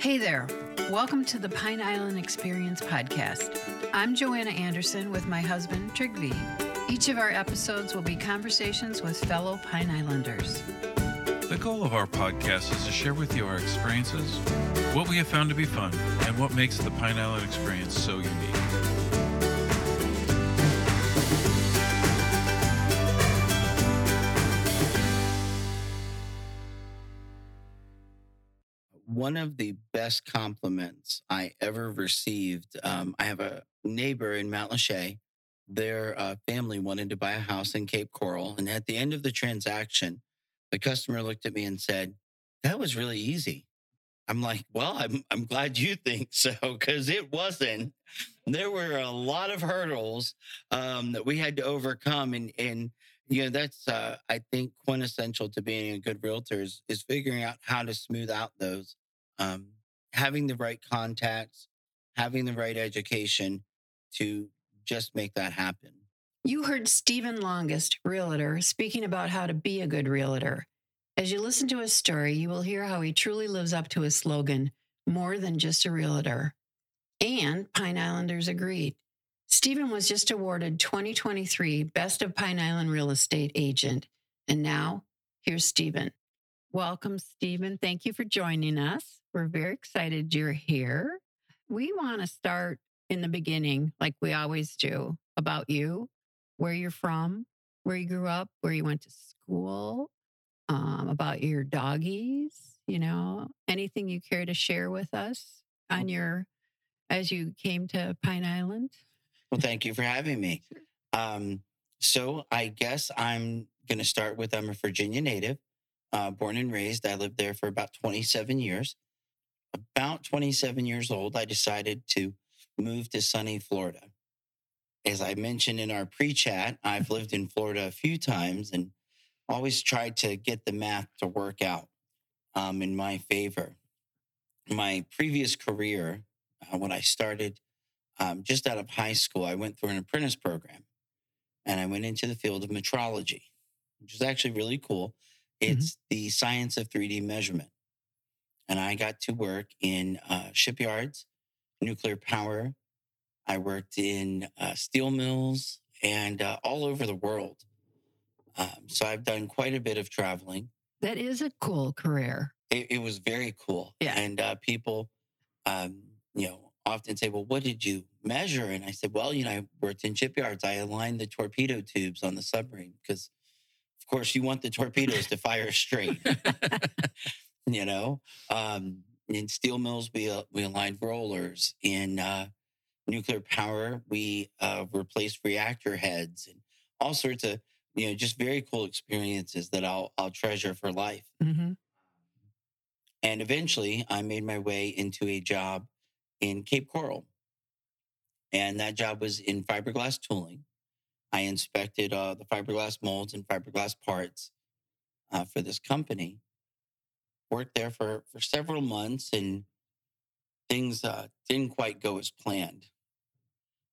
Hey there. Welcome to the Pine Island Experience podcast. I'm Joanna Anderson with my husband, Trygve. Each of our episodes will be conversations with fellow Pine Islanders. The goal of our podcast is to share with you our experiences, what we have found to be fun, and what makes the Pine Island experience so unique. One of the best compliments I ever received. Um, I have a neighbor in Matlacha. Their uh, family wanted to buy a house in Cape Coral. And at the end of the transaction, the customer looked at me and said, That was really easy. I'm like, Well, I'm, I'm glad you think so, because it wasn't. There were a lot of hurdles um, that we had to overcome. And, and you know, that's, uh, I think, quintessential to being a good realtor is, is figuring out how to smooth out those um, having the right contacts, having the right education to just make that happen. You heard Stephen Longest, realtor, speaking about how to be a good realtor. As you listen to his story, you will hear how he truly lives up to his slogan, more than just a realtor. And Pine Islanders agreed. Stephen was just awarded 2023 Best of Pine Island Real Estate Agent. And now, here's Stephen. Welcome, Stephen. Thank you for joining us. We're very excited you're here. We want to start in the beginning, like we always do, about you, where you're from, where you grew up, where you went to school, um, about your doggies, you know, anything you care to share with us on your as you came to Pine Island. Well, thank you for having me. Um, so I guess I'm going to start with I'm a Virginia native uh, born and raised. I lived there for about 27 years. About 27 years old, I decided to move to sunny Florida. As I mentioned in our pre chat, I've lived in Florida a few times and always tried to get the math to work out um, in my favor. My previous career, uh, when I started um, just out of high school, I went through an apprentice program and I went into the field of metrology, which is actually really cool. Mm-hmm. It's mm-hmm. the science of 3D measurement. And I got to work in uh, shipyards, nuclear power. I worked in uh, steel mills and uh, all over the world. Um, so I've done quite a bit of traveling. That is a cool career. It, it was very cool. Yeah. And uh, people, um, you know, often say, well, what did you measure? And I said, well, you know, I worked in shipyards. I aligned the torpedo tubes on the submarine because course, you want the torpedoes to fire straight. you know, um, in steel mills, we uh, we aligned rollers. In uh, nuclear power, we uh, replaced reactor heads and all sorts of you know just very cool experiences that I'll I'll treasure for life. Mm-hmm. And eventually, I made my way into a job in Cape Coral, and that job was in fiberglass tooling. I inspected uh, the fiberglass molds and fiberglass parts uh, for this company. Worked there for, for several months and things uh, didn't quite go as planned.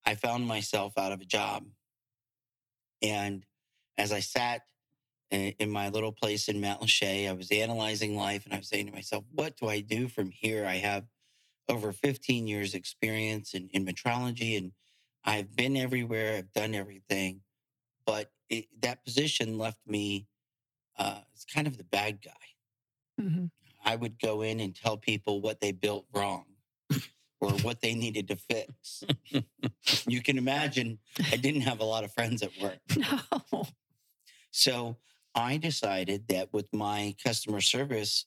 I found myself out of a job. And as I sat in my little place in Matlacha, I was analyzing life and I was saying to myself, what do I do from here? I have over 15 years experience in, in metrology and I've been everywhere, I've done everything, but it, that position left me uh, as kind of the bad guy. Mm-hmm. I would go in and tell people what they built wrong or what they needed to fix. you can imagine I didn't have a lot of friends at work. No. So I decided that with my customer service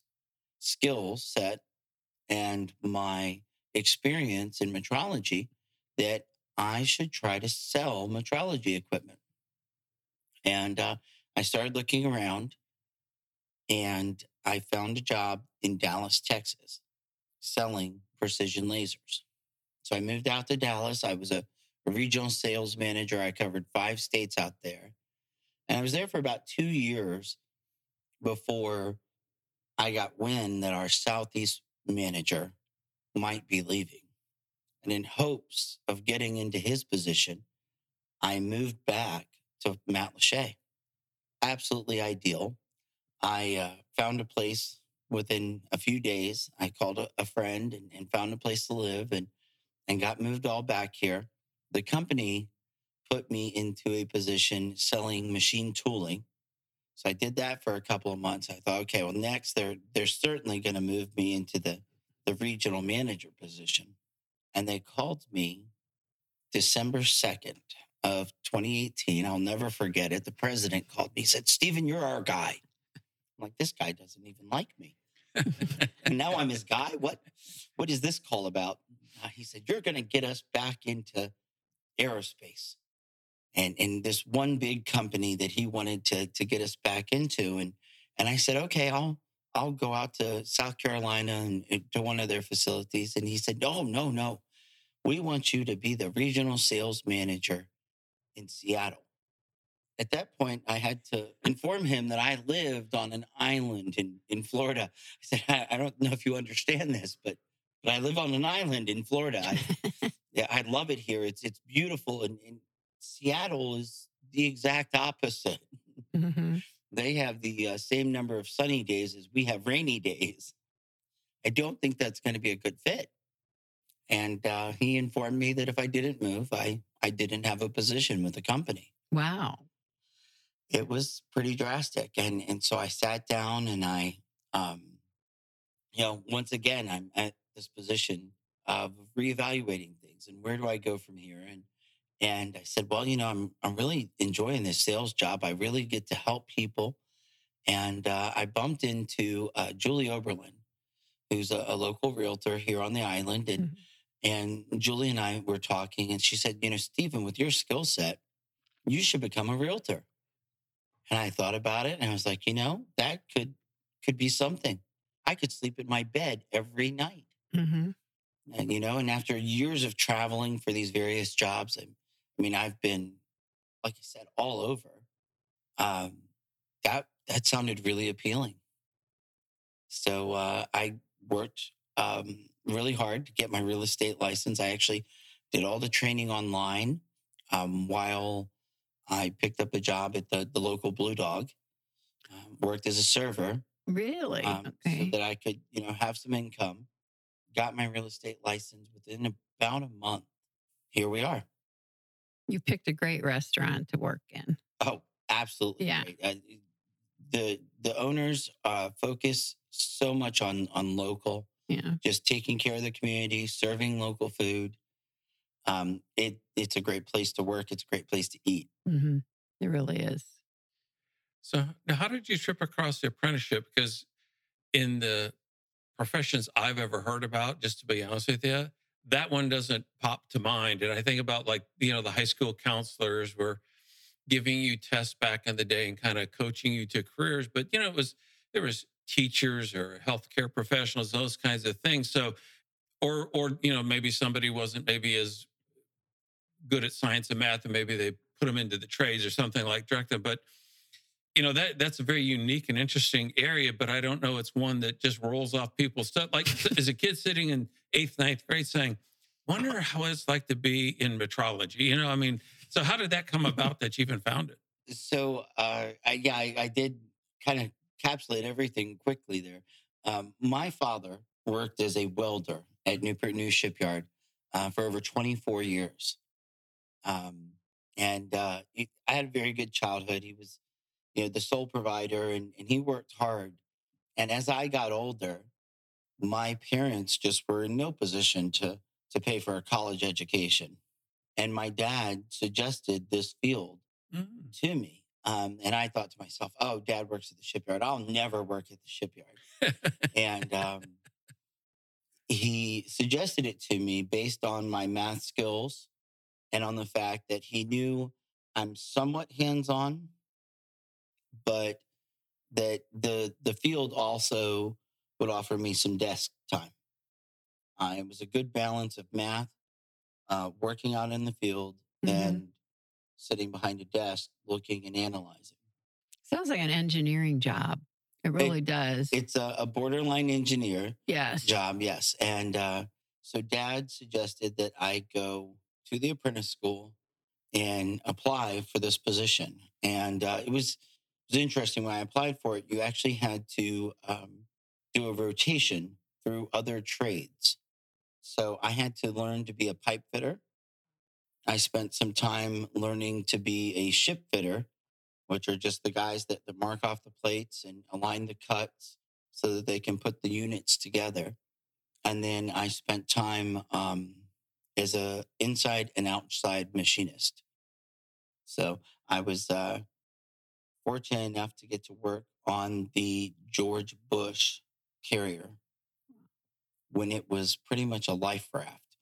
skill set and my experience in metrology, that I should try to sell metrology equipment. And uh, I started looking around and I found a job in Dallas, Texas, selling precision lasers. So I moved out to Dallas. I was a, a regional sales manager. I covered five states out there. And I was there for about two years before I got wind that our Southeast manager might be leaving. And in hopes of getting into his position, I moved back to Matlacha. Absolutely ideal. I uh, found a place within a few days, I called a, a friend and, and found a place to live and and got moved all back here. The company put me into a position selling machine tooling. So I did that for a couple of months. I thought, okay, well, next they're they're certainly going to move me into the the regional manager position. And they called me December 2nd of 2018. I'll never forget it. The president called me, he said, Stephen, you're our guy. I'm like, this guy doesn't even like me. and now I'm his guy. What what is this call about? Uh, he said, You're gonna get us back into aerospace. And and this one big company that he wanted to to get us back into. And and I said, Okay, I'll I'll go out to South Carolina and to one of their facilities. And he said, No, no, no. We want you to be the regional sales manager in Seattle. At that point, I had to inform him that I lived on an island in, in Florida. I said, I, I don't know if you understand this, but but I live on an island in Florida. I, yeah, I love it here. It's it's beautiful, and, and Seattle is the exact opposite. hmm They have the uh, same number of sunny days as we have rainy days. I don't think that's going to be a good fit. And uh, he informed me that if I didn't move, I I didn't have a position with the company. Wow. It was pretty drastic, and and so I sat down and I, um, you know, once again I'm at this position of reevaluating things and where do I go from here and and I said, well, you know, I'm I'm really enjoying this sales job. I really get to help people, and uh, I bumped into uh, Julie Oberlin, who's a, a local realtor here on the island, and Mhm. and Julie and I were talking, and she said, you know, Stephen, with your skill set, you should become a realtor. And I thought about it, and I was like, you know, that could could be something. I could sleep in my bed every night hmm and you know and after years of traveling for these various jobs i, I mean i've been like you said all over um, that that sounded really appealing so uh, i worked um, really hard to get my real estate license i actually did all the training online um, while i picked up a job at the, the local blue dog um, worked as a server Really? um, so that I could, you know, have some income. Got my real estate license within about a month. Here we are. You picked a great restaurant to work in. Oh, absolutely. Yeah. great. Uh, the the owners uh, focus so much on on local, Yeah. just taking care of the community, serving local food. Um, it it's a great place to work. It's a great place to eat. hmm It really is. So now, how did you trip across the apprenticeship? Because in the professions I've ever heard about, just to be honest with you, that one doesn't pop to mind. And I think about like you know the high school counselors were giving you tests back in the day and kind of coaching you to careers, but you know it was there was teachers or healthcare professionals, those kinds of things. So, or or you know maybe somebody wasn't maybe as good at science and math, and maybe they put them into the trades or something like directed. But you know that that's a very unique and interesting area. But I don't know it's one that just rolls off people's stuff. Like as a kid sitting in eighth, ninth grade, saying, "Wonder how it's like to be in metrology." You know, I mean, so how did that come about that you even found it? So uh, I, yeah, I, I did kind of encapsulate everything quickly there. Um, my father worked as a welder at Newport News Shipyard uh, for over 24 years. Um, and uh, he, I had a very good childhood. He was, you know, the sole provider and, and he worked hard. And as I got older, my parents just were in no position to, to pay for a college education. And my dad suggested this field Mm. to me. Um, and I thought to myself, oh, dad works at the shipyard. I'll never work at the shipyard. and um, he suggested it to me based on my math skills and on the fact that he knew I'm somewhat hands on, but that the the field also would offer me some desk time. Uh, it was a good balance of math, uh, working out in the field, Mhm. and sitting behind a desk looking and analyzing. Sounds like an engineering job. It really does. It's a, a borderline engineer yes. job, yes. And uh, so dad suggested that I go to the apprentice school and apply for this position. And uh, it was it was interesting when I applied for it. You actually had to um, do a rotation through other trades. So I had to learn to be a pipe fitter. I spent some time learning to be a ship fitter, which are just the guys that, that mark off the plates and align the cuts so that they can put the units together. And then I spent time um, as a inside and outside machinist. So I was uh, fortunate enough to get to work on the George Bush carrier when it was pretty much a life raft.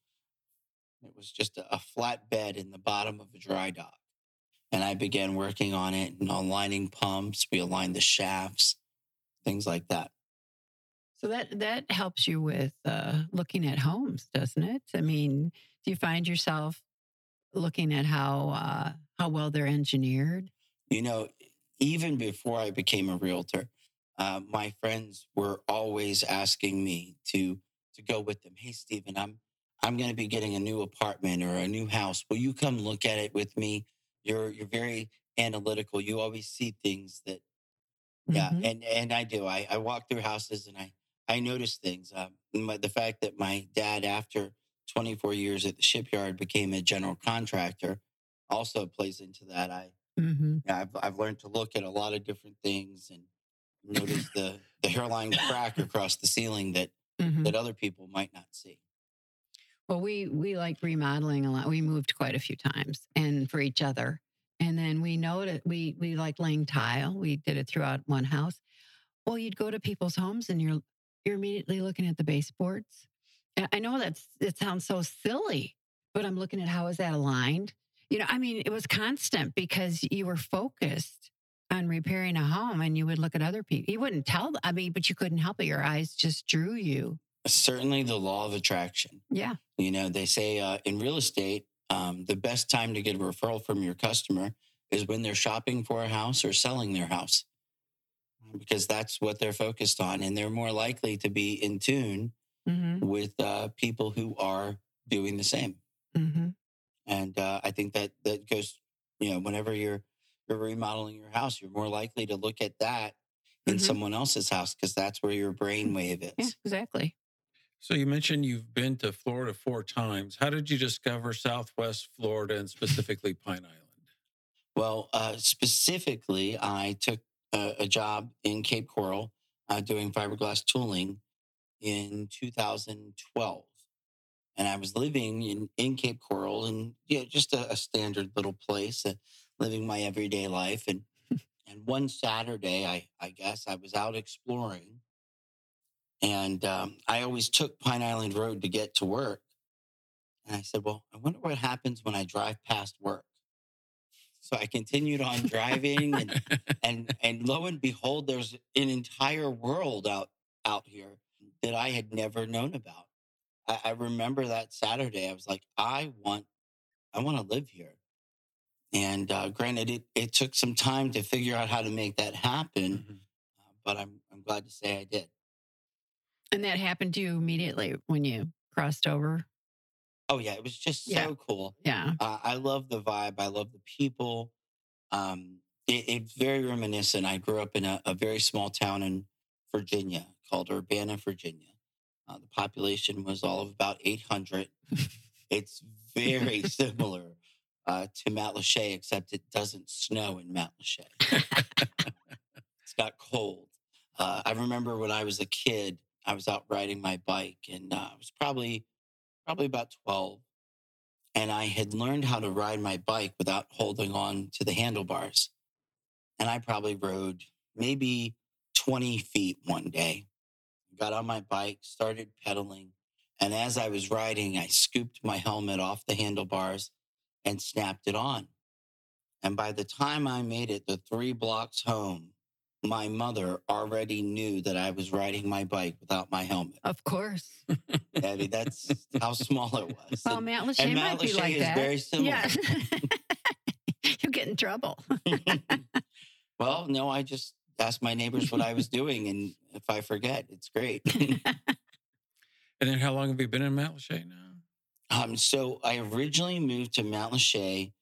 It was just a, flat bed in the bottom of a dry dock. And I began working on it and aligning pumps. We aligned the shafts, things like that. So that that helps you with uh, looking at homes, doesn't it? I mean, do you find yourself looking at how uh, how well they're engineered? You know, even before I became a realtor, uh, my friends were always asking me to to go with them. Hey, Stephen, I'm I'm going to be getting a new apartment or a new house. Will you come look at it with me? You're you're very analytical. You always see things that, yeah, Mhm. and and I do. I I walk through houses and I I notice things. Um, my, the fact that my dad, after 24 years at the shipyard, became a general contractor, also plays into that. I Mhm. yeah, I've I've learned to look at a lot of different things and notice the the hairline crack across the ceiling that Mhm. that other people might not see. Well, we we like remodeling a lot. We moved quite a few times, and for each other. And then we noted we we like laying tile. We did it throughout one house. Well, you'd go to people's homes, and you're you're immediately looking at the baseboards. And I know that's it sounds so silly, but I'm looking at how is that aligned. You know, I mean, it was constant because you were focused on repairing a home, and you would look at other people. You wouldn't tell. I mean, but you couldn't help it. Your eyes just drew you. Certainly, the law of attraction. Yeah. You know, they say uh, in real estate, um, the best time to get a referral from your customer is when they're shopping for a house or selling their house, because that's what they're focused on, and they're more likely to be in tune hmm with uh, people who are doing the same. hmm And uh, I think that that goes, you know, whenever you're you're remodeling your house, you're more likely to look at that in Mhm. someone else's house because that's where your brain wave is. Yeah. Exactly. So you mentioned you've been to Florida four times. How did you discover Southwest Florida and specifically Pine Island? Well, uh, specifically, I took a, a job in Cape Coral uh, doing fiberglass tooling in 2012. And I was living in, in Cape Coral and you know, just a, a standard little place, uh, living my everyday life. And and one Saturday, I, I guess I was out exploring. And um, I always took Pine Island Road to get to work. And I said, well, I wonder what happens when I drive past work. So I continued on driving and and and lo and behold, there's an entire world out out here that I had never known about. I, I remember that Saturday. I was like, I want, I want to live here. And uh, granted, it it took some time to figure out how to make that happen, Mhm. uh, but I'm I'm glad to say I did. And that happened to you immediately when you crossed over. Oh yeah, it was just so Yeah. cool. Yeah. Uh, I love the vibe. I love the people. Um, it, it's very reminiscent. I grew up in a, a very small town in Virginia called Urbana, Virginia. Uh, the population was all of about 800. it's very similar uh, to Matlacha, except it doesn't snow in Mount Lachey. it's got cold. Uh, I remember when I was a kid, I was out riding my bike, and uh, I was probably probably about 12 and I had learned how to ride my bike without holding on to the handlebars. And I probably rode maybe 20 feet one day. Got on my bike, started pedaling. And as I was riding, I scooped my helmet off the handlebars and snapped it on. And by the time I made it the three blocks home, my mother already knew that I was riding my bike without my helmet. Of course. I mean, that's how small it was. Well, And- Matlacha and might Mount be like is that. very similar. Yeah. You'll get in trouble. well, no, I just asked my neighbors what I was doing, and if I forget, it's great. And then how long have you been in Matlacha now? um, so I originally moved to Matlacha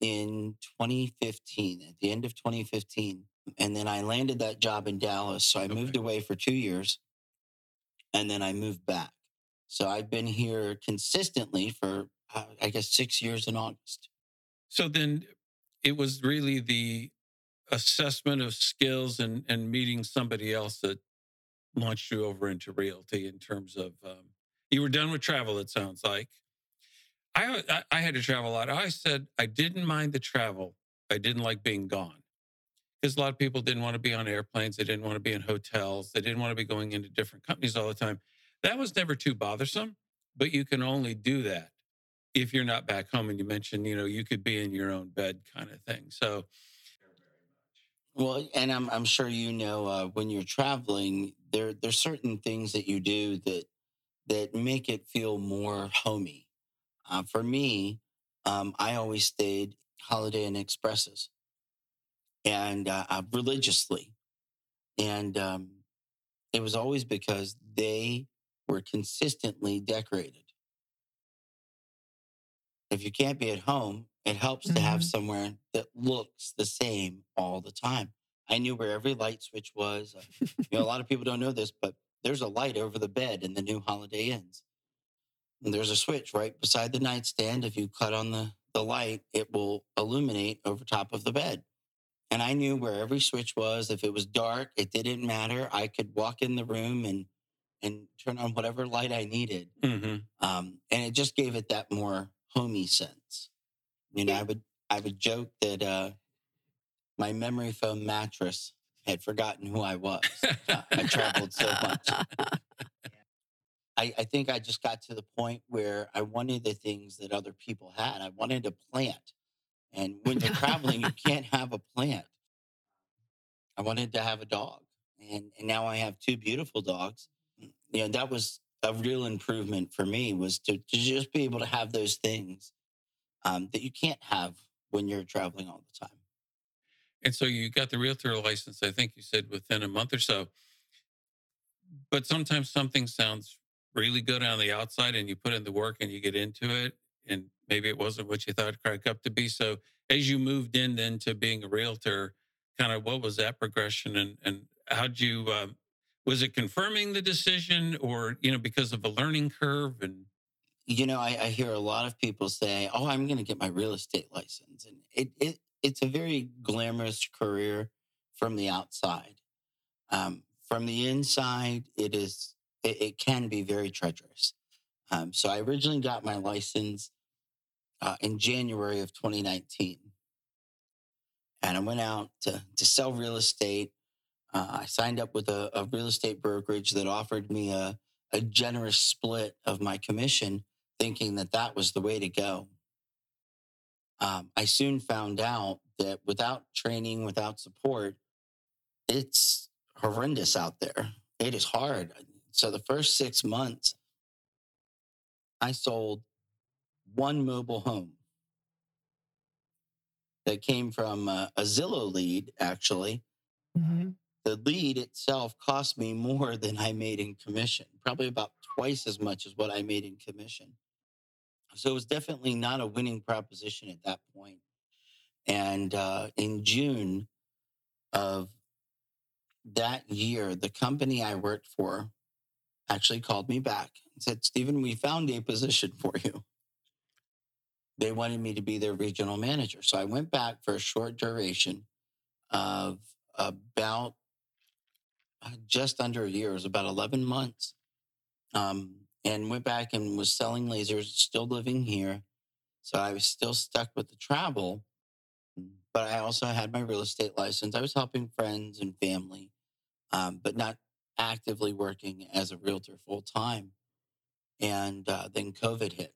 in 2015, at the end of 2015, and then I landed that job in Dallas. So I moved away for two years, and then I moved back. So I've been here consistently for, uh, I guess, six years in August. So then it was really the assessment of skills and, and meeting somebody else that launched you over into realty in terms of um, you were done with travel, it sounds like. I, I, I had to travel a lot. I said I didn't mind the travel. I didn't like being gone because a lot of people didn't want to be on airplanes. They didn't want to be in hotels. They didn't want to be going into different companies all the time. That was never too bothersome, but you can only do that if you're not back home. And you mentioned, you know, you could be in your own bed kind of thing. So, well, and I'm I'm sure you know uh, when you're traveling, there there's certain things that you do that that make it feel more homey. Uh, for me, um, I always stayed Holiday Inn Expresses, and uh, uh, religiously, and um, it was always because they were consistently decorated. If you can't be at home, it helps to have Mhm. somewhere that looks the same all the time. I knew where every light switch was. You know, a lot of people don't know this, but there's a light over the bed in the new Holiday Inns. And there's a switch right beside the nightstand. If you cut on the, the light, it will illuminate over top of the bed. And I knew where every switch was. If it was dark, it didn't matter. I could walk in the room and and turn on whatever light I needed. mhm. Um, and it just gave it that more homey sense. You know, I would I would joke that uh, my memory foam mattress had forgotten who I was. I traveled so much. I, I think I just got to the point where I wanted the things that other people had. I wanted a plant. And when you're traveling, you can't have a plant. I wanted to have a dog. And, and now I have two beautiful dogs. You know, that was a real improvement for me was to, to just be able to have those things um, that you can't have when you're traveling all the time. And so you got the realtor license, I think you said within a month or so. But sometimes something sounds really good on the outside and you put in the work and you get into it and maybe it wasn't what you thought it cracked up to be. So as you moved in then to being a realtor, kind of what was that progression and, and how'd you, um, was it confirming the decision or, you know, because of a learning curve and You know, I, I hear a lot of people say, "Oh, I'm going to get my real estate license," and it, it it's a very glamorous career from the outside. Um, from the inside, it is it, it can be very treacherous. Um, so I originally got my license uh, in January of 2019, and I went out to to sell real estate. Uh, I signed up with a, a real estate brokerage that offered me a a generous split of my commission thinking that that was the way to go. Um, I soon found out that without training, without support, it's horrendous out there. It is hard. So the first six months, I sold one mobile home that came from a, a Zillow lead, actually. Mhm. The lead itself cost me more than I made in commission, probably about twice as much as what I made in commission. So it was definitely not a winning proposition at that point. And uh, in June of that year, the company I worked for actually called me back and said, Stephen, we found a position for you. They wanted me to be their regional manager. So I went back for a short duration of about uh, just under a year. It was about 11 months. Um, and went back and was selling lasers, still living here. So I was still stuck with the travel, but I also had my real estate license. I was helping friends and family, um, but not actively working as a realtor full time. And uh, then COVID hit.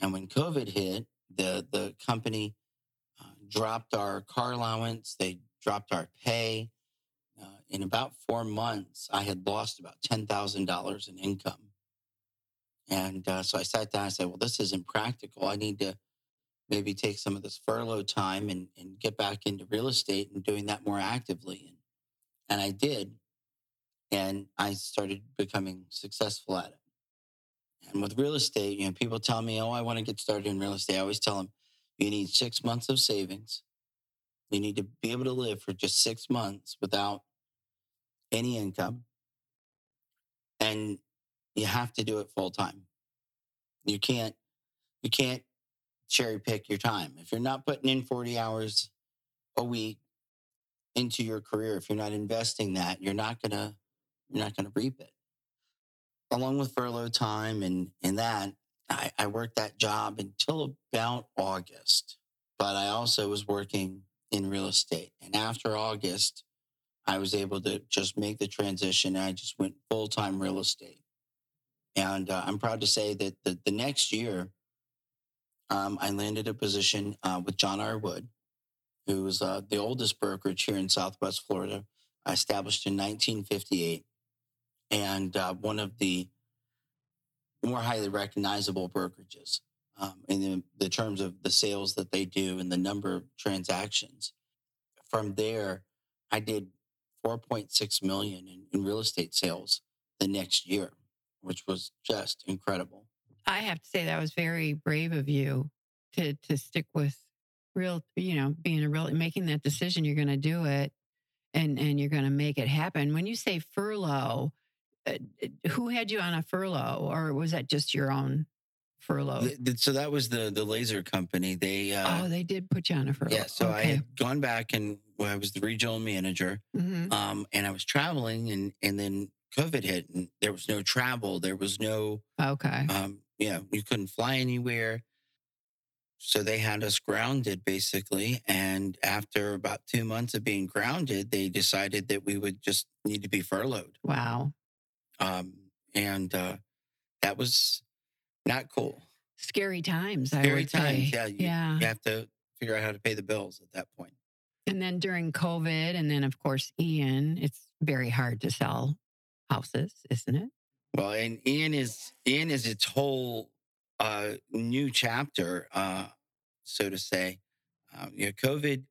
And when COVID hit, the, the company uh, dropped our car allowance, they dropped our pay. Uh, in about four months, I had lost about $10,000 in income. And uh, so I sat down and said, well, this isn't practical. I need to maybe take some of this furlough time and, and get back into real estate and doing that more actively. And, and I did. And I started becoming successful at it. And with real estate, you know, people tell me, oh, I want to get started in real estate. I always tell them, you need six months of savings. You need to be able to live for just six months without any income. and you have to do it full time. You can't you can't cherry pick your time. If you're not putting in 40 hours a week into your career, if you're not investing that, you're not gonna you're not gonna reap it. Along with furlough time and and that, I, I worked that job until about August. But I also was working in real estate. And after August, I was able to just make the transition. I just went full time real estate. And uh, I'm proud to say that the, the next year, um, I landed a position uh, with John R. Wood, who was uh, the oldest brokerage here in Southwest Florida, established in 1958, and uh, one of the more highly recognizable brokerages um, in the, the terms of the sales that they do and the number of transactions. From there, I did 4.6 million in, in real estate sales the next year, which was just incredible. I have to say that was very brave of you to to stick with real, you know, being a real making that decision. You're going to do it, and and you're going to make it happen. When you say furlough, uh, who had you on a furlough, or was that just your own furlough? So that was the the laser company. They uh, oh, they did put you on a furlough. yeah. So I had gone back and well, I was the regional manager, Mhm. um, and I was traveling, and and then COVID hit, and there was no travel. There was no okay. um, you know, you couldn't fly anywhere. So they had us grounded basically. And after about two months of being grounded, they decided that we would just need to be furloughed. wow. Um, and uh, that was not cool. Scary times. I Scary times. say. Yeah. You, yeah. you have to figure out how to pay the bills at that point. And then during COVID, and then of course Ian, it's very hard to sell houses, isn't it? Well, and Ian is Ian is its whole uh, new chapter, uh, so to say. Um, you know, COVID,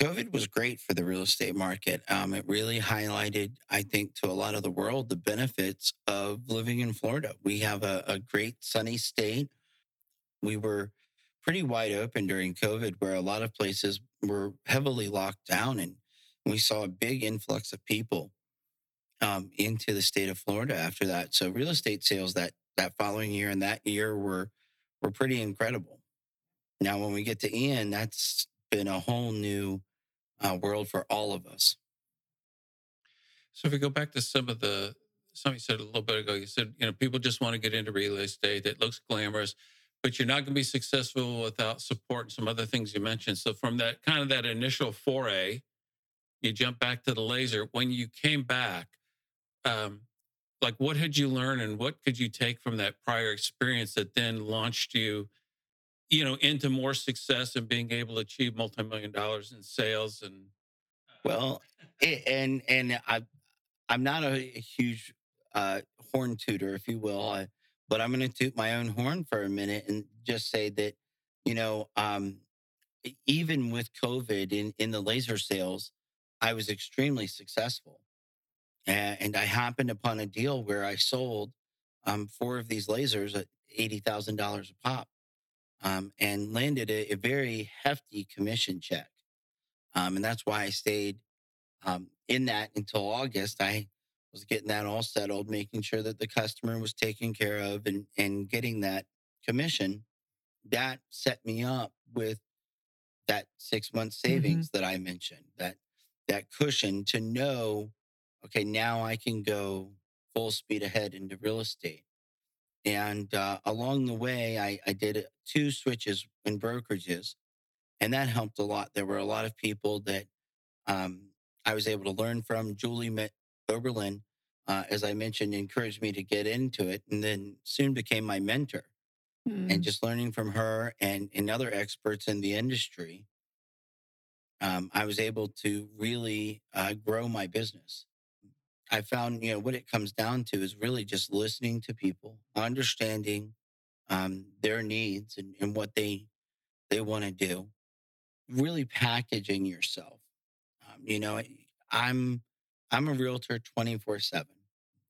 COVID was great for the real estate market. Um, it really highlighted, I think, to a lot of the world the benefits of living in Florida. We have a, a great sunny state. We were pretty wide open during COVID, where a lot of places were heavily locked down, and we saw a big influx of people um, into the state of Florida after that. So real estate sales that that following year and that year were were pretty incredible. Now, when we get to Ian, that's been a whole new uh, world for all of us. So if we go back to some of the something you said a little bit ago, you said you know people just want to get into real estate. It looks glamorous, but you're not going to be successful without support and some other things you mentioned. So from that kind of that initial foray, you jump back to the laser. When you came back, um, like what had you learned and what could you take from that prior experience that then launched you, you know, into more success and being able to achieve multi-million dollars in sales and Well, a- and and I, I'm not a, huge uh, horn tutor, if you will, I, but I'm going to toot my own horn for a minute and just say that, you know, um, even with COVID in in the laser sales, I was extremely successful, and, I happened upon a deal where I sold um, four of these lasers at eighty thousand dollars a pop, um, and landed a, a very hefty commission check. Um, and that's why I stayed um, in that until August. I was getting that all settled, making sure that the customer was taken care of and, and getting that commission. That set me up with that six month savings that I mentioned, that that cushion to know, okay, now I can go full speed ahead into real estate. And uh, along the way, I, I did two switches in brokerages and that helped a lot. There were a lot of people that um, I was able to learn from. Julie Met- Oberlin, uh, as I mentioned, encouraged me to get into it, and then soon became my mentor. Mm. And just learning from her and, and other experts in the industry, um, I was able to really uh, grow my business. I found, you know, what it comes down to is really just listening to people, understanding um, their needs and, and what they they want to do really packaging yourself. Um, you know, I'm I'm a realtor 24 seven,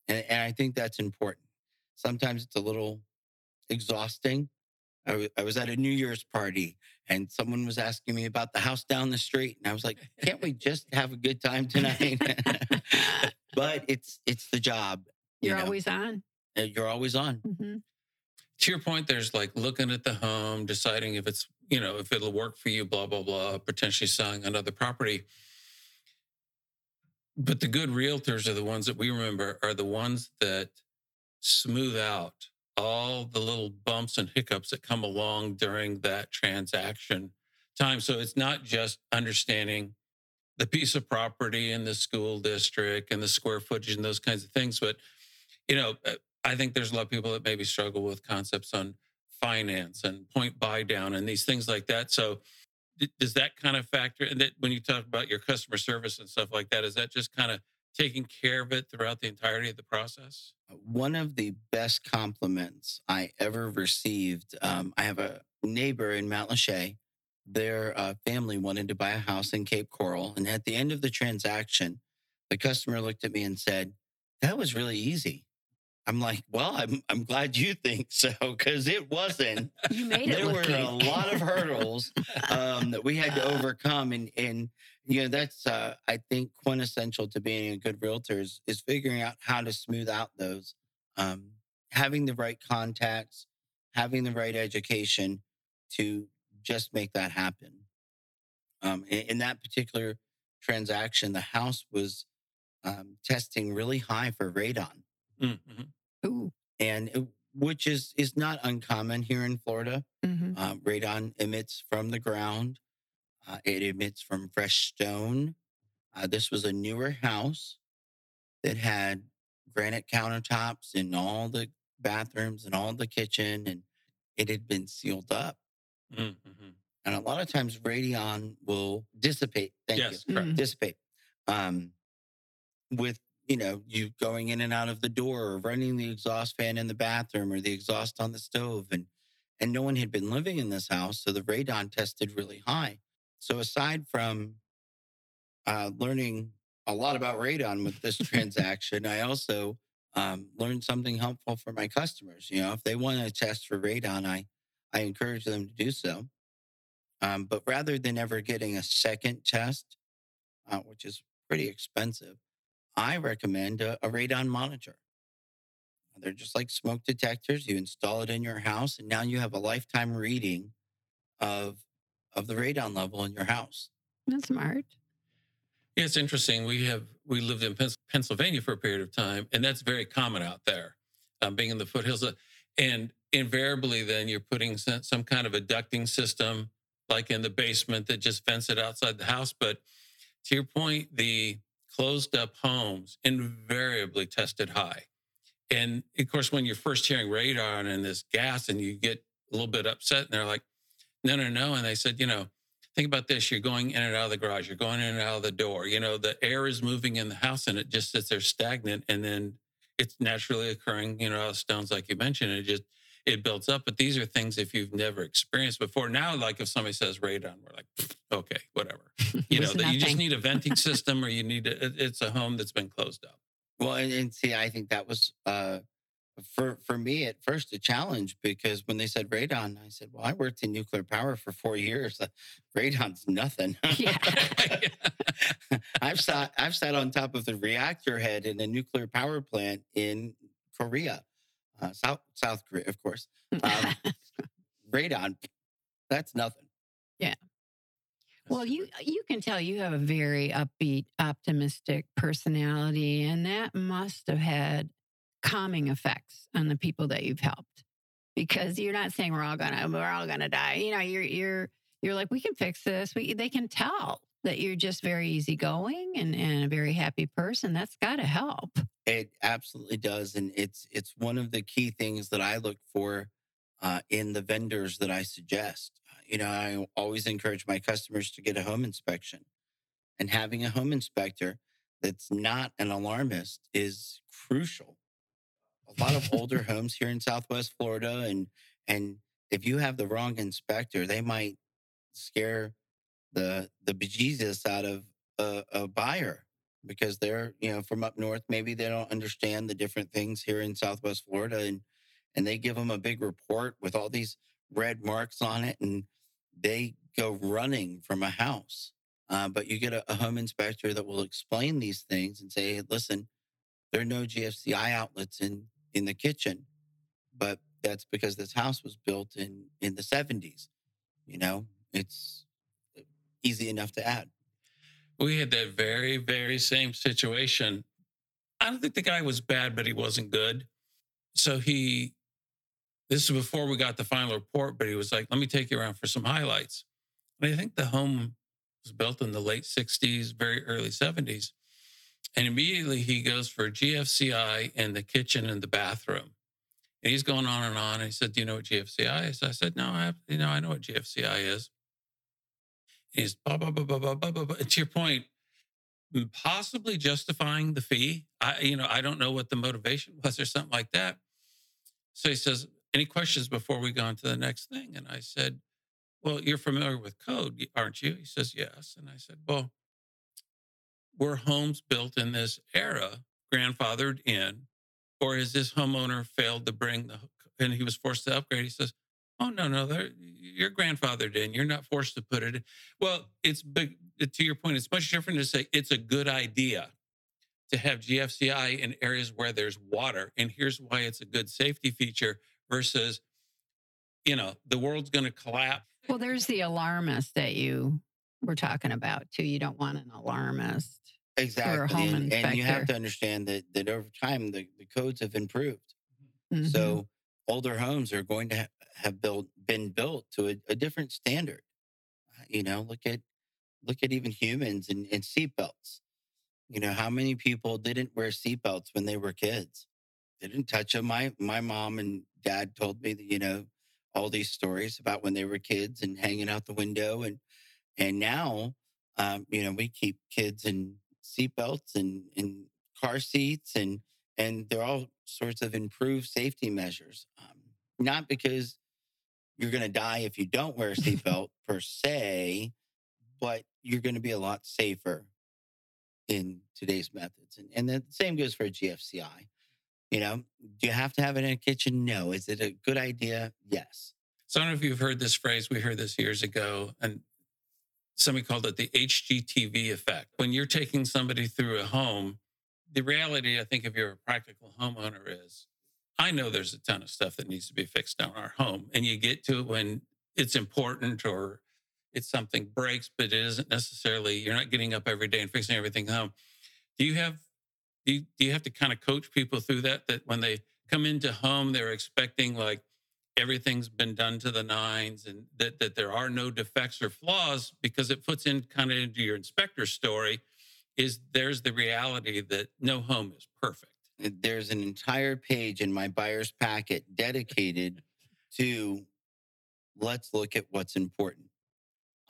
and, and I think that's important. Sometimes it's a little exhausting. I wa- I was at a New Year's party and someone was asking me about the house down the street, and I was like, "Can't we just have a good time tonight?" but it's it's the job. you You're know, always on. uh, you're always on. hmm to your point, there's like looking at the home, deciding if it's, you know, if it'll work for you, blah, blah, blah, potentially selling another property. But the good realtors are the ones that we remember are the ones that smooth out all the little bumps and hiccups that come along during that transaction time. So it's not just understanding the piece of property and the school district and the square footage and those kinds of things, but you know, uh, I think there's a lot of people that maybe struggle with concepts on finance and point buy down and these things like that. So does that kind of factor and that when you talk about your customer service and stuff like that, is that just kind of taking care of it throughout the entirety of the process? One of the best compliments I ever received. Um, I have a neighbor in Matlacha. Their uh, family wanted to buy a house in Cape Coral, and at the end of the transaction, the customer looked at me and said, "That was really easy." I'm like, "Well, I'm I'm glad you think so, because it wasn't." You made it there were a lot of hurdles um, that we had to overcome, and and you know that's uh, I think quintessential to being a good realtor is, is figuring out how to smooth out those, um, having the right contacts, having the right education to just make that happen. Um, in, in that particular transaction, the house was um, testing really high for radon Mm-hmm. Ooh. and it- which is is not uncommon here in Florida. hmm Uh, radon emits from the ground. Uh, it emits from fresh stone. Uh, this was a newer house that had granite countertops in all the bathrooms and all the kitchen, and it had been sealed up. Mm-hmm. And a lot of times, radon will dissipate. Thank you Yes, correct. Mm. dissipate um, with you know you going in and out of the door or running the exhaust fan in the bathroom or the exhaust on the stove and and no one had been living in this house so the radon tested really high so aside from uh, learning a lot about radon with this transaction i also um, learned something helpful for my customers you know if they want to test for radon i i encourage them to do so um, but rather than ever getting a second test uh, which is pretty expensive, I recommend a, a radon monitor. They're just like smoke detectors. You install it in your house, and now you have a lifetime reading of of the radon level in your house. That's smart. Yeah, it's interesting. We have we lived in Pennsylvania for a period of time, and that's very common out there, um, being in the foothills. Uh, And invariably, then you're putting some, kind of a ducting system, like in the basement, that just vents it outside the house. But to your point, the closed up homes invariably tested high. And of course, when you're first hearing radon and this gas, and you get a little bit upset, and they're like, "No, no, no," and they said, "You know." think about this you're going in and out of the garage you're going in and out of the door you know the air is moving in the house and it just sits there stagnant and then it's naturally occurring you know stones like you mentioned it just it builds up but these are things if you've never experienced before now like if somebody says radon we're like okay whatever you know that you just need a venting system or you need a, it- it's a home that's been closed up Well, and, and see, I think that was uh, for for me at first a challenge because when they said radon, I said, "Well, I worked in nuclear power for four years. Uh, radon's nothing." Yeah. I've sat I've sat on top of the reactor head in a nuclear power plant in Korea, uh, South South Korea, of course. Um, radon, that's nothing. Yeah. Well, you you can tell you have a very upbeat, optimistic personality, and that must have had calming effects on the people that you've helped. Because you're not saying we're all gonna we're all gonna die. You know, you're you're you're like we can fix this. We they can tell that you're just very easygoing and and a very happy person. That's got to help. It absolutely does, and it's it's one of the key things that I look for uh, in the vendors that I suggest. Uh, You know, I always encourage my customers to get a home inspection, and having a home inspector that's not an alarmist is crucial. A lot of older homes here in Southwest Florida, and and if you have the wrong inspector, they might scare the the bejesus out of a, a buyer because they're you know from up north maybe they don't understand the different things here in southwest florida and and they give them a big report with all these red marks on it and they go running from a house uh, but you get a, a home inspector that will explain these things and say hey, listen there are no GFCI outlets in in the kitchen, but that's because this house was built in in the 70s. You know, it's easy enough to add. We had that very, very same situation. I don't think the guy was bad, but he wasn't good. So he, this is before we got the final report, but he was like, let me take you around for some highlights. And I think the home was built in the late 60s, very early 70s. And immediately he goes for GFCI in the kitchen and the bathroom. And he's going on and on. And he said, Do you know what GFCI is? I said, No, I have, you know, I know what GFCI is. He's blah, blah, blah, blah, blah, blah, blah, blah. To your point, possibly justifying the fee. I, you know, I don't know what the motivation was or something like that. So he says, Any questions before we go on to the next thing? And I said, Well, you're familiar with code, aren't you? He says, Yes. And I said, Well, were homes built in this era grandfathered in, or has this homeowner failed to bring the and he was forced to upgrade? He says, "Oh no, no, your grandfather grandfathered in. You're not forced to put it." In. Well, it's big. To your point, it's much different to say it's a good idea to have GFCI in areas where there's water, and here's why it's a good safety feature versus, you know, the world's going to collapse. Well, there's the alarmist that you were talking about too. You don't want an alarmist. Exactly. And, and, you have to understand that that over time the, the codes have improved. Mm-hmm. So older homes are going to ha- have built been built to a, a, different standard. Uh, you know, look at look at even humans and, and seatbelts. You know, how many people didn't wear seatbelts when they were kids? They didn't touch them. My my mom and dad told me that, you know, all these stories about when they were kids and hanging out the window and and now um, you know, we keep kids in seatbelts and, and car seats and and there are all sorts of improved safety measures. Um, not because you're going to die if you don't wear a seatbelt per se, but you're going to be a lot safer in today's methods. And, and the same goes for a GFCI. You know, do you have to have it in a kitchen? No. Is it a good idea? Yes. So I don't know if you've heard this phrase. We heard this years ago, and somebody called it the HGTV effect. When you're taking somebody through a home, the reality, I think, if you're a practical homeowner, is I know there's a ton of stuff that needs to be fixed on our home. And you get to it when it's important or it's something breaks, but it isn't necessarily, you're not getting up every day and fixing everything home. Do you have, do you, do you have to kind of coach people through that? That when they come into home, they're expecting like, everything's been done to the nines and that, that there are no defects or flaws because it puts in kind of into your inspector story is there's the reality that no home is perfect. There's an entire page in my buyer's packet dedicated to let's look at what's important.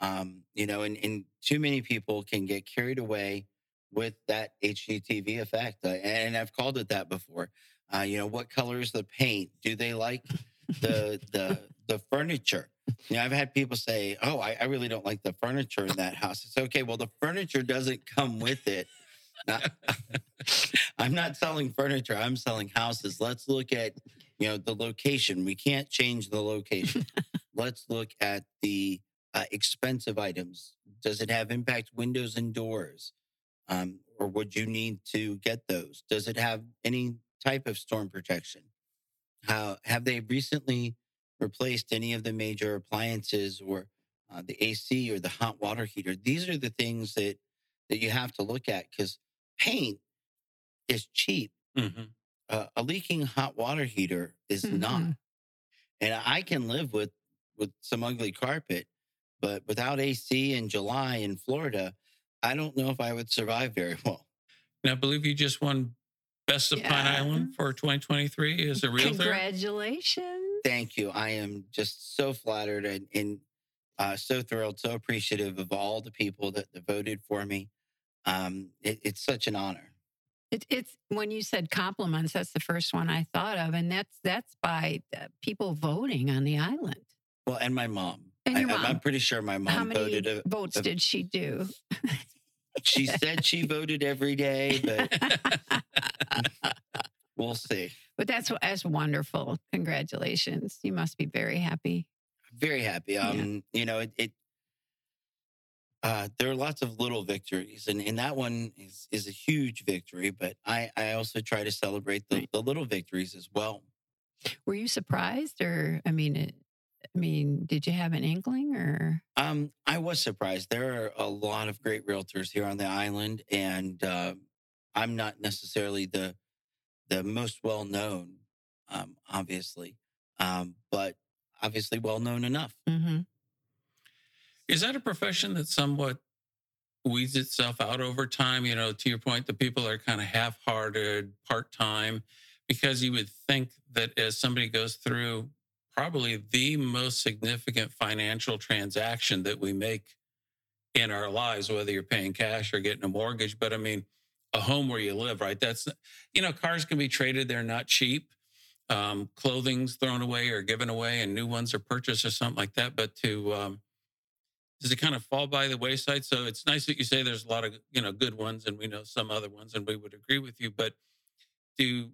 Um, you know, and, and too many people can get carried away with that HGTV effect. And I've called it that before. Uh, you know, what color is the paint? Do they like the the the furniture. You know, I've had people say, "Oh, I, I, really don't like the furniture in that house." It's okay. Well, the furniture doesn't come with it. Not, I'm not selling furniture. I'm selling houses. Let's look at you know the location. We can't change the location. Let's look at the uh, expensive items. Does it have impact windows and doors? Um, or would you need to get those? Does it have any type of storm protection? How have they recently replaced any of the major appliances or uh, the AC or the hot water heater? These are the things that that you have to look at because paint is cheap. Mm-hmm. Uh, a leaking hot water heater is mm-hmm. not, and I can live with with some ugly carpet, but without AC in July in Florida, I don't know if I would survive very well. Now, I believe you just won Best of yeah. Pine Island for 2023 is a real Congratulations. Thank you. I am just so flattered and, and uh, so thrilled, so appreciative of all the people that, that voted for me. Um, it, it's such an honor. It, it's when you said compliments, that's the first one I thought of. And that's that's by uh, people voting on the island. Well, and my mom. And your I, mom. I'm pretty sure my mom How many voted. A, votes a, did she do? she said she voted every day, but we'll see. But that's that's wonderful. Congratulations. You must be very happy. Very happy. Um, yeah. you know, it, it Uh, there are lots of little victories, and, and that one is, is a huge victory. But I, I also try to celebrate the, the little victories as well. Were you surprised, or I mean, it, I mean, did you have an inkling, or Um, I was surprised. There are a lot of great realtors here on the island, and uh, I'm not necessarily the the most well known, um, obviously, um, but obviously well known enough. mm-hmm. Is that a profession that somewhat weeds itself out over time? You know, to your point, the people are kind of half hearted, part time, because you would think that as somebody goes through probably the most significant financial transaction that we make in our lives, whether you're paying cash or getting a mortgage, but I mean, a home where you live, right? That's, you know, cars can be traded, they're not cheap. Um, clothing's thrown away or given away, and new ones are purchased or something like that. But to, um, does it kind of fall by the wayside? So it's nice that you say there's a lot of you know good ones, and we know some other ones, and we would agree with you. But do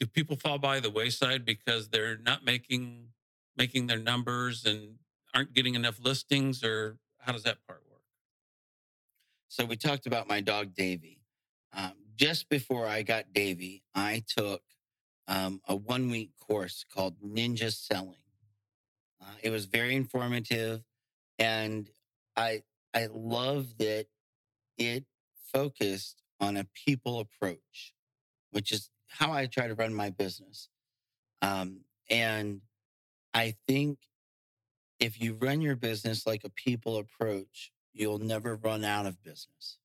do people fall by the wayside because they're not making making their numbers and aren't getting enough listings, or how does that part work? So we talked about my dog Davy. Um, just before I got Davy, I took um, a one week course called Ninja Selling. Uh, it was very informative, and I I love that it focused on a people approach, which is how I try to run my business. Um, and I think if you run your business like a people approach, you'll never run out of business.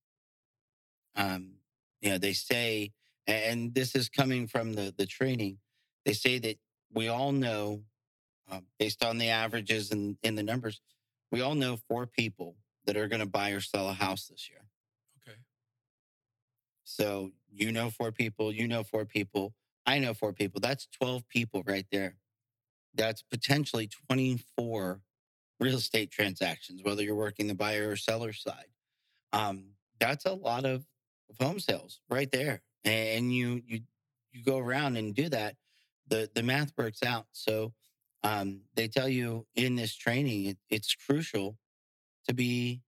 Um, you know, they say, and this is coming from the the training. They say that we all know, uh, based on the averages and in the numbers, we all know four people that are going to buy or sell a house this year. So you know four people, you know four people, I know four people. That's 12 people right there. That's potentially 24 real estate transactions, whether you're working the buyer or seller side. Um, that's a lot of, of home sales right there. And you you you go around and do that, the the math works out. So um, they tell you in this training, it, it's crucial to be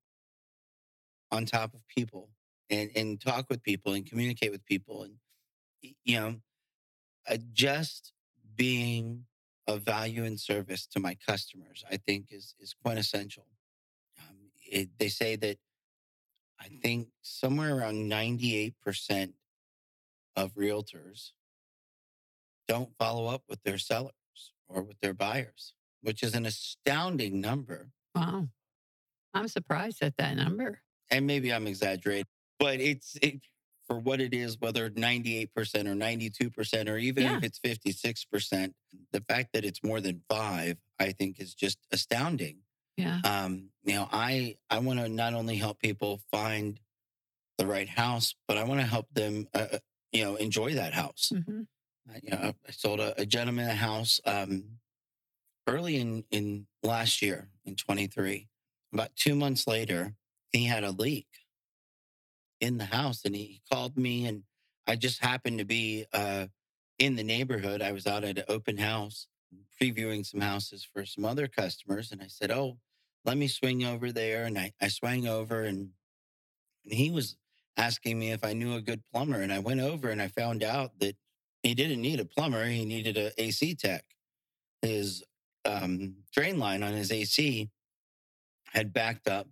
on top of people and and talk with people and communicate with people and you know just being of value and service to my customers i think is is quintessential. Um, it, they say that i think somewhere around 98% of realtors don't follow up with their sellers or with their buyers which is an astounding number. Wow, I'm surprised at that number. and maybe I'm exaggerating, but it's it, for what it is, whether 98% or 92%, or even Yeah. if it's 56%, the fact that it's more than five, I think is just astounding. Yeah, Um, you know, I, I want to not only help people find the right house, but I want to help them, uh, uh, you know, enjoy that house. hmm I- you know, I sold a, a gentleman a house um, early in, in last year in 23. About two months later, he had a leak in the house and he called me and I just happened to be uh, in the neighborhood. I was out at an open house previewing some houses for some other customers. And I said, Oh, let me swing over there. And I, I swang over and, and he was asking me if I knew a good plumber. And I went over and I found out that he didn't need a plumber. He needed a AC tech. His um, drain line on his AC had backed up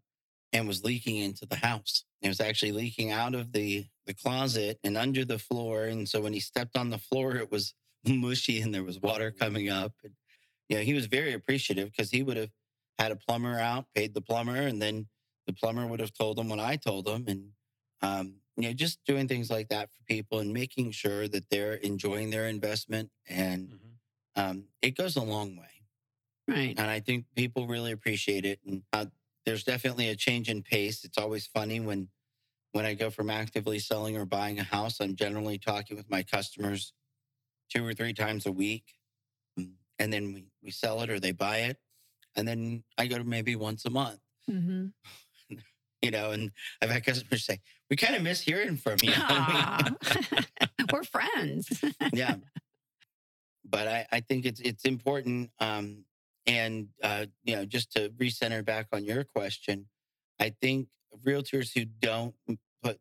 and was leaking into the house. It was actually leaking out of the the closet and under the floor. And so when he stepped on the floor, it was mushy and there was water coming up. And yeah, he was very appreciative because he would have had a plumber out, paid the plumber, and then the plumber would have told him what I told him. And um, you know, just doing things like that for people and making sure that they're enjoying their investment. And Mhm. um, it goes a long way right. and I think people really appreciate it. And uh, there's definitely a change in pace. It's always funny when when I go from actively selling or buying a house. I'm generally talking with my customers two or three times a week, Mm, and then we we sell it or they buy it, and then I go to maybe once a month. hmm You know, and I've had customers say, "We kind of miss hearing from you." We're friends. yeah. But I, I think it's it's important. Um, and uh, you know, just to recenter back on your question, I think realtors who don't put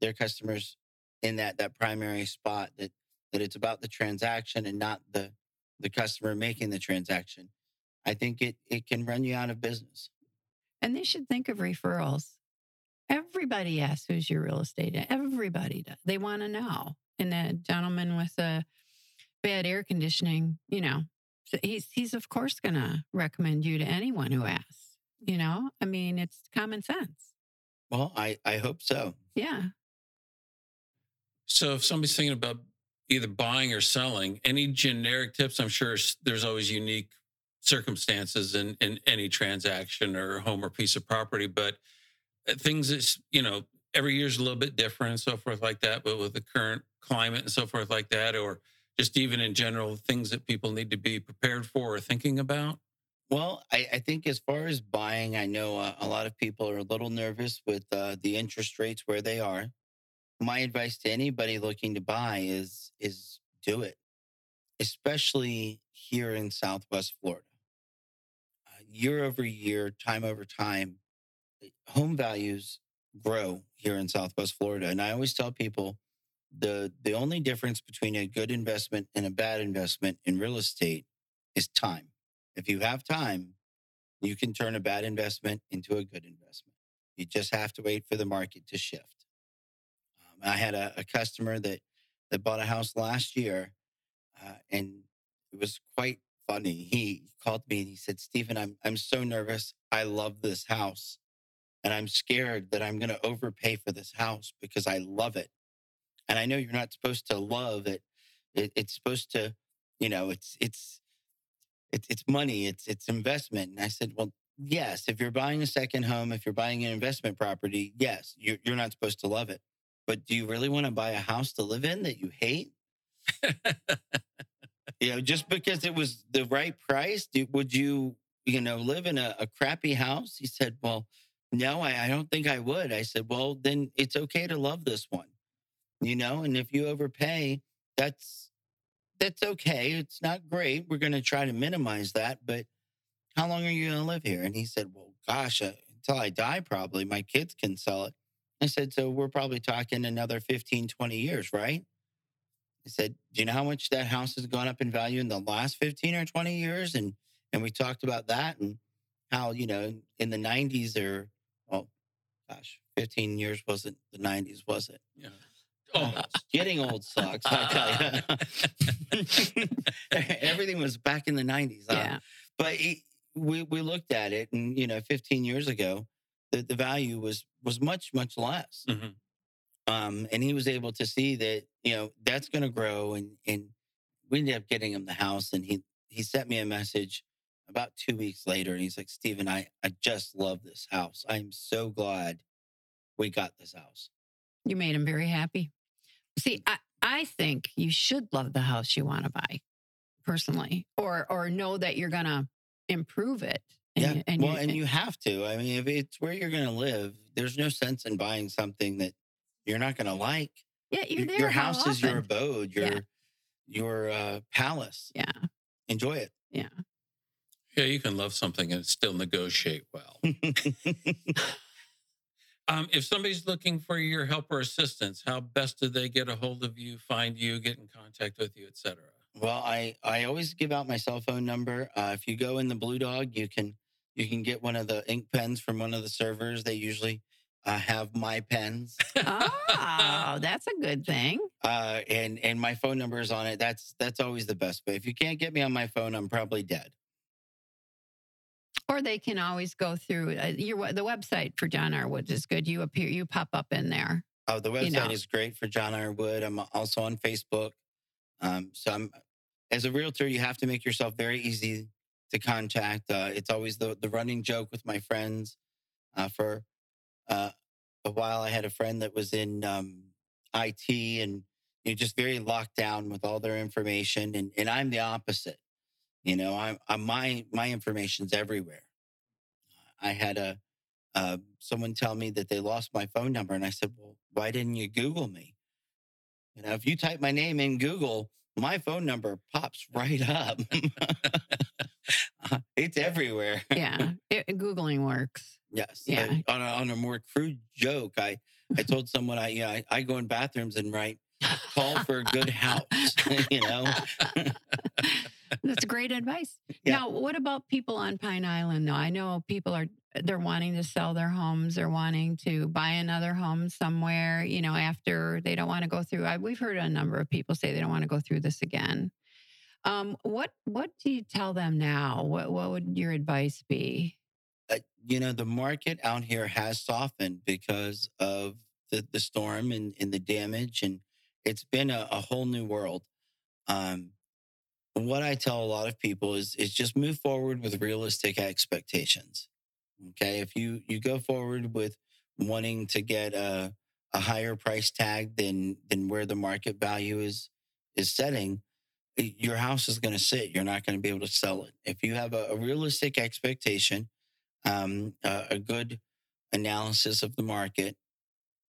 their customers in that that primary spot that that it's about the transaction and not the the customer making the transaction. I think it it can run you out of business. And they should think of referrals. Everybody asks who's your real estate. Everybody does. They want to know. And that gentleman with a bad air conditioning, you know, he's he's of course gonna recommend you to anyone who asks. You know, I mean, it's common sense. Well, I I hope so. Yeah. So if somebody's thinking about either buying or selling, any generic tips? I'm sure there's always unique circumstances in, in any transaction or home or piece of property, but uh, things that, you know, every year's a little bit different and so forth like that, but with the current climate and so forth like that, or just even in general, things that people need to be prepared for or thinking about? Well, I, I think as far as buying, I know uh, a lot of people are a little nervous with uh, the interest rates where they are. My advice to anybody looking to buy is is do it, especially here in Southwest Florida. Uh, year over year, time over time, home values grow here in Southwest Florida, and I always tell people the the only difference between a good investment and a bad investment in real estate is time. If you have time, you can turn a bad investment into a good investment. You just have to wait for the market to shift. Um, I had a, a customer that that bought a house last year, uh, and it was quite funny. He called me and he said, "Stephen, I'm I'm so nervous. I love this house, and I'm scared that I'm going to overpay for this house because I love it. And I know you're not supposed to love it. it it's supposed to, you know, it's it's it's it's money, it's it's investment. And I said, well, yes, if you're buying a second home, if you're buying an investment property, yes, you're you're not supposed to love it. But do you really want to buy a house to live in that you hate? You know, just because it was the right price, would you, you know, live in a, a crappy house? He said, well, no, I, I don't think I would. I said, well, then it's okay to love this one, you know, and if you overpay, that's that's okay. It's not great. We're going to try to minimize that, but how long are you going to live here? And he said, well, gosh, uh, until I die, probably my kids can sell it. I said, so we're probably talking another 15, 20 years, right? He said, do you know how much that house has gone up in value in the last 15 or 20 years? And and we talked about that and how, you know, in the 90s or well, gosh, 15 years wasn't the 90s, was it? Yeah. Oh, Getting old sucks, I tell you. Everything was back in the 90s. huh? Yeah. But he, we we looked at it and you know 15 years ago the, the value was was much much less. mhm. Um, and he was able to see that you know that's going to grow and and we ended up getting him the house and he he sent me a message about two weeks later and he's like Stephen I I just love this house I'm so glad we got this house You made him very happy. See, I, I think you should love the house you want to buy personally, or or know that you're gonna improve it. And yeah you- and well you- and you have to I mean if it's where you're going to live there's no sense in buying something that you're not going to like yeah, you're your, there. your how house is your abode your Yeah. your uh, palace Yeah, enjoy it yeah. yeah, you can love something and still negotiate well. Um, if somebody's looking for your help or assistance, how best do they get a hold of you, find you, get in contact with you, et cetera? Well, I I always give out my cell phone number. Uh, if you go in the Blue Dog, you can you can get one of the ink pens from one of the servers. They usually uh, have my pens, Oh, that's a good thing. uh, and and my phone number is on it. That's that's always the best. But if you can't get me on my phone, I'm probably dead. Or they can always go through uh, your the website for John R. Woods is good. You appear, you pop up in there. Oh, the website You know. is great for John R. Wood. I'm also on Facebook. Um, so I'm as a realtor, you have to make yourself very easy to contact. Uh, it's always the the running joke with my friends. Uh, for uh, a while, I had a friend that was in um, IT and you know, just very locked down with all their information, and and I'm the opposite. You know, I'm, I'm my my information's everywhere. I had a uh, someone tell me that they lost my phone number, and I said, "Well, why didn't you Google me?" You know, if you type my name in Google, my phone number pops right up. it's everywhere. Yeah, it, Googling works. Yes. Yeah. Uh, on, a, on a more crude joke, I, I told someone I, yeah, I, I go in bathrooms and write, call for a good house, you know? That's great advice. Yeah. Now, what about people on Pine Island? though? I know people are they're wanting to sell their homes, they're wanting to buy another home somewhere, you know, after they don't want to go through. I, we've heard a number of people say they don't want to go through this again. Um, what what do you tell them now? What what would your advice be? uh, you know, the market out here has softened because of the, the storm and, and the damage, and it's been a, a whole new world. Um, what I tell a lot of people is is just move forward with realistic expectations. Okay, if you you go forward with wanting to get a a higher price tag than than where the market value is is setting, your house is going to sit. You're not going to be able to sell it. If you have a, a realistic expectation, um, a, a good analysis of the market,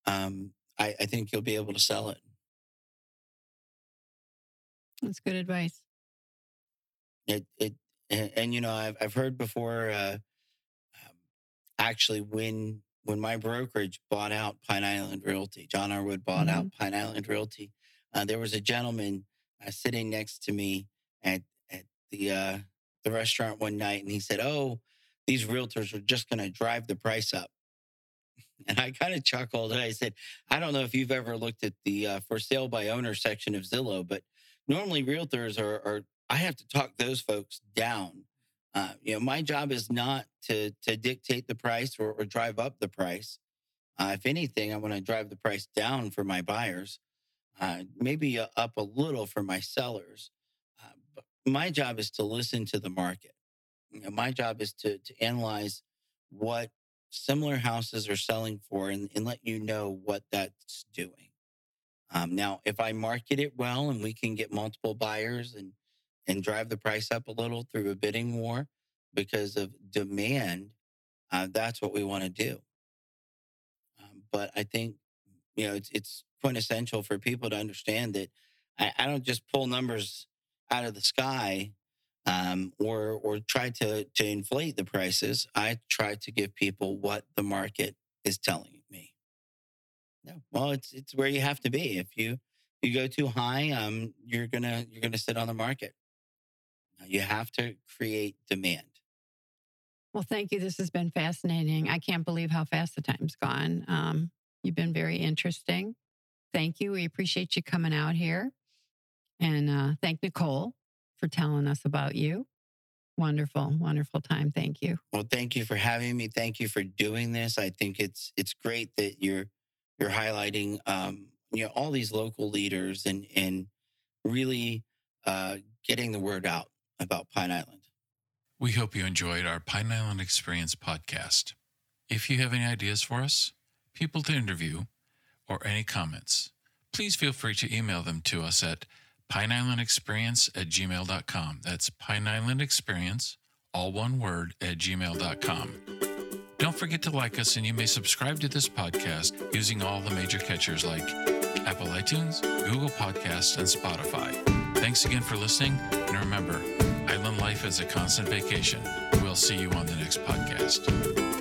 um, I, I think you'll be able to sell it. That's good advice. It, it, and, and, you know, I've I've heard before. Uh, um, actually, when when my brokerage bought out Pine Island Realty, John R. Wood bought out Pine Island Realty. Uh, there was a gentleman uh, sitting next to me at at the uh, the restaurant one night, and he said, "Oh, these realtors are just going to drive the price up." And I kind of chuckled and I said, "I don't know if you've ever looked at the uh, for sale by owner section of Zillow, but normally realtors are, are I have to talk those folks down. Uh, you know, my job is not to to dictate the price or, or drive up the price. Uh, if anything, I want to drive the price down for my buyers, uh, maybe up a little for my sellers. Uh, but my job is to listen to the market. You know, my job is to to analyze what similar houses are selling for and, and let you know what that's doing. Um, now, if I market it well and we can get multiple buyers and and drive the price up a little through a bidding war because of demand, uh, that's what we want to do. Um, but I think you know it's it's quintessential for people to understand that I, I don't just pull numbers out of the sky um, or or try to to inflate the prices. I try to give people what the market is telling me. Yeah, well, it's it's where you have to be. If you you go too high, um, you're gonna you're gonna sit on the market. You have to create demand. Well, thank you. This has been fascinating. I can't believe how fast the time's gone. Um, you've been very interesting. Thank you. We appreciate you coming out here. And uh, thank Nicole for telling us about you. Wonderful, wonderful time. Thank you. Well, thank you for having me. Thank you for doing this. I think it's it's great that you're you're highlighting um, you know all these local leaders and and really uh, getting the word out about Pine Island. We hope you enjoyed our Pine Island Experience podcast. If you have any ideas for us, people to interview, or any comments, please feel free to email them to us at pineislandexperience at gmail.com. That's Pine Island Experience, all one word, at gmail.com. Don't forget to like us, and you may subscribe to this podcast using all the major catchers like Apple iTunes, Google Podcasts, and Spotify. Thanks again for listening, and remember, island life is a constant vacation. We'll see you on the next podcast.